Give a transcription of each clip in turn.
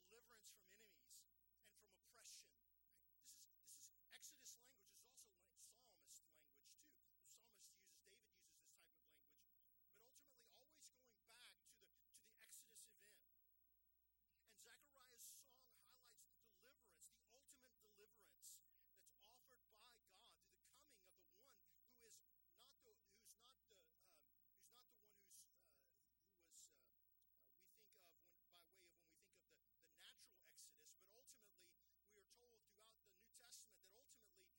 deliverance from any ultimately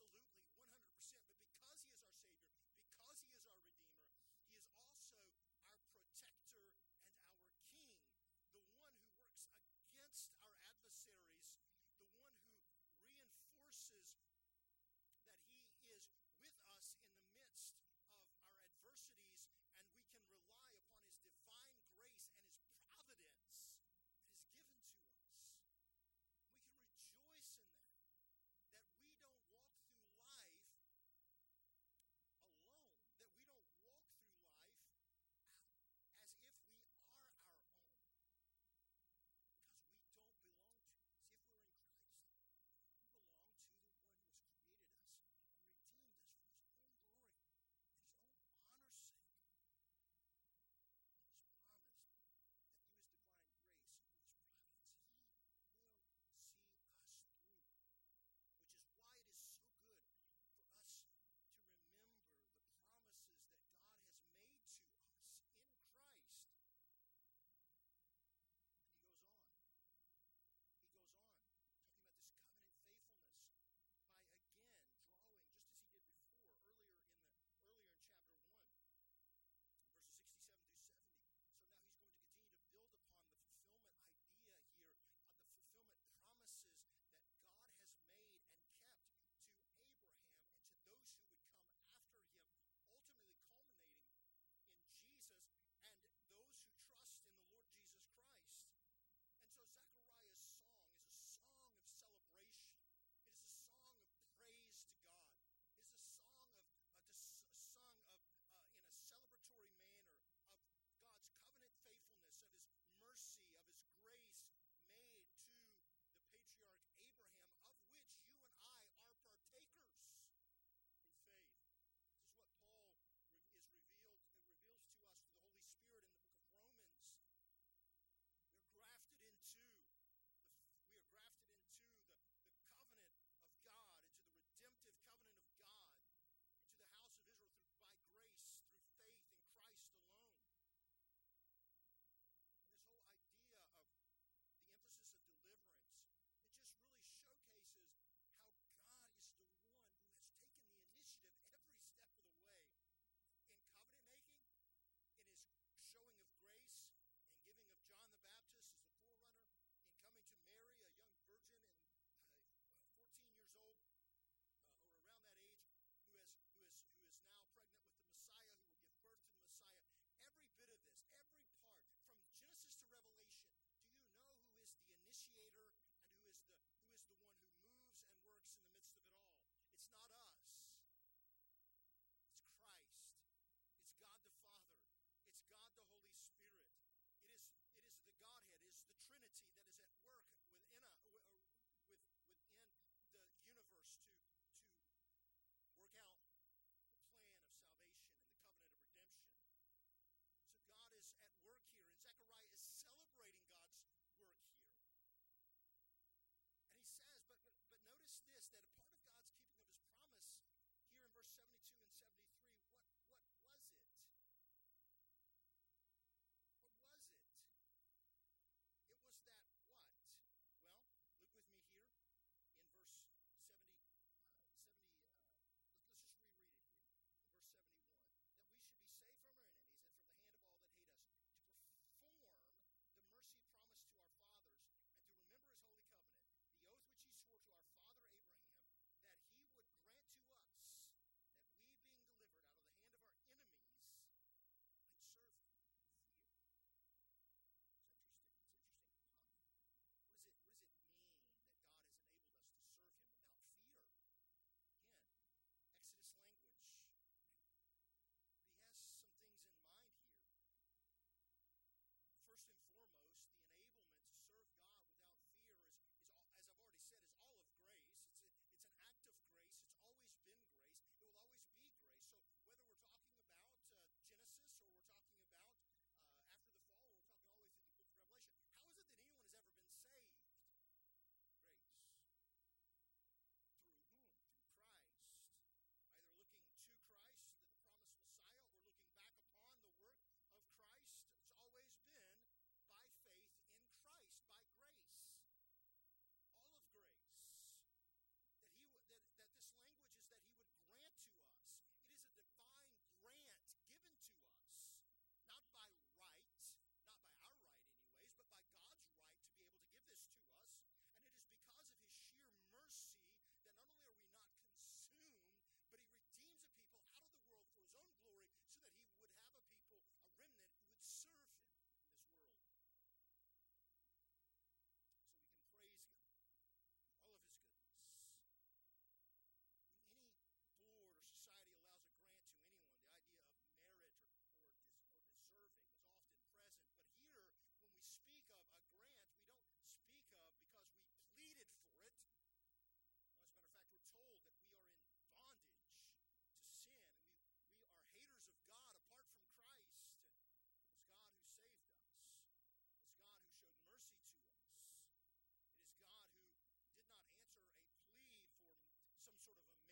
Absolutely, sort of a